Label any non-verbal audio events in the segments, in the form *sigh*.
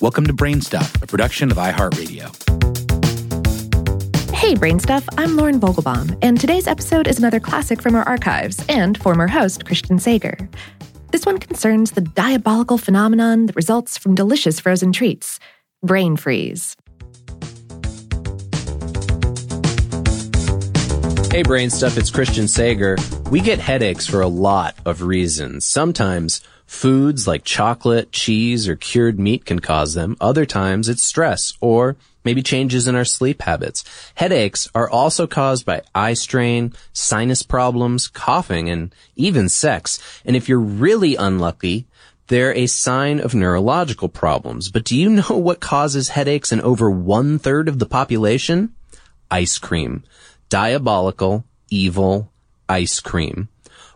Welcome to Brainstuff, a production of iHeartRadio. Hey, Brainstuff, I'm Lauren Vogelbaum, and today's episode is another classic from our archives and former host Christian Sager. This one concerns the diabolical phenomenon that results from delicious frozen treats brain freeze. Hey, Brain Stuff, it's Christian Sager. We get headaches for a lot of reasons. Sometimes Foods like chocolate, cheese, or cured meat can cause them. Other times it's stress or maybe changes in our sleep habits. Headaches are also caused by eye strain, sinus problems, coughing, and even sex. And if you're really unlucky, they're a sign of neurological problems. But do you know *laughs* what causes headaches in over one third of the population? Ice cream. Diabolical, evil ice cream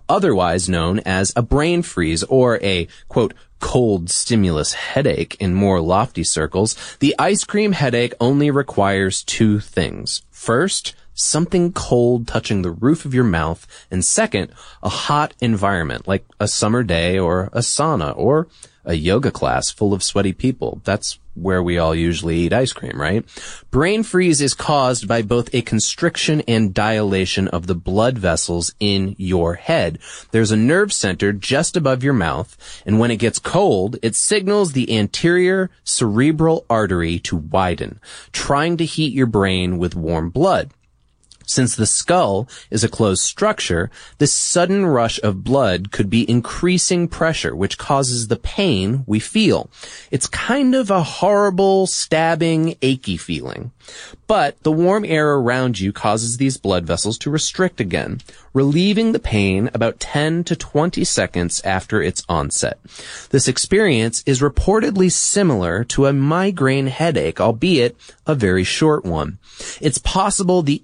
otherwise known as a brain freeze or a, quote, cold stimulus headache in more lofty circles, the ice cream headache only requires two things. First, something cold touching the roof of your mouth, and second, a hot environment like a summer day or a sauna or a yoga class full of sweaty people. That's where we all usually eat ice cream, right? Brain freeze is caused by both a constriction and dilation of the blood vessels in your head. There's a nerve center just above your mouth, and when it gets cold, it signals the anterior cerebral artery to widen, trying to heat your brain with warm blood. Since the skull is a closed structure, this sudden rush of blood could be increasing pressure, which causes the pain we feel. It's kind of a horrible, stabbing, achy feeling. But the warm air around you causes these blood vessels to restrict again, relieving the pain about 10 to 20 seconds after its onset. This experience is reportedly similar to a migraine headache, albeit a very short one. It's possible the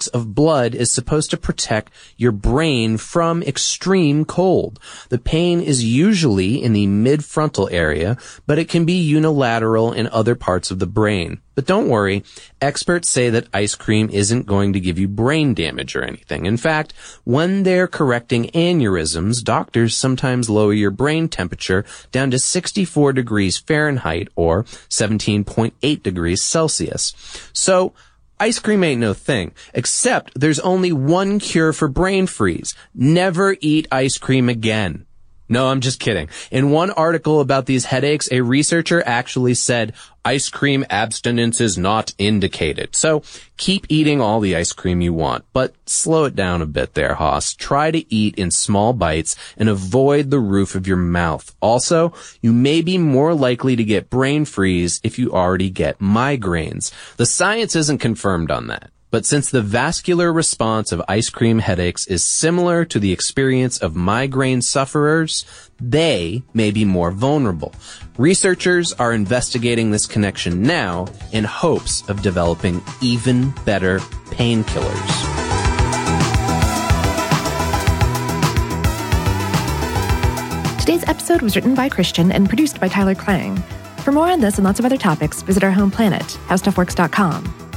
influx of blood is supposed to protect your brain from extreme cold. The pain is usually in the mid-frontal area, but it can be unilateral in other parts of the brain. But don't worry, experts say that ice cream isn't going to give you brain damage or anything. In fact, when they're correcting aneurysms, doctors sometimes lower your brain temperature down to 64 degrees Fahrenheit or 17.8 degrees Celsius. So, Ice cream ain't no thing, except there's only one cure for brain freeze. Never eat ice cream again. No, I'm just kidding. In one article about these headaches, a researcher actually said ice cream abstinence is not indicated. So keep eating all the ice cream you want, but slow it down a bit there, Haas. Try to eat in small bites and avoid the roof of your mouth. Also, you may be more likely to get brain freeze if you already get migraines. The science isn't confirmed on that. But since the vascular response of ice cream headaches is similar to the experience of migraine sufferers, they may be more vulnerable. Researchers are investigating this connection now in hopes of developing even better painkillers. Today's episode was written by Christian and produced by Tyler Klang. For more on this and lots of other topics, visit our home planet, howstuffworks.com.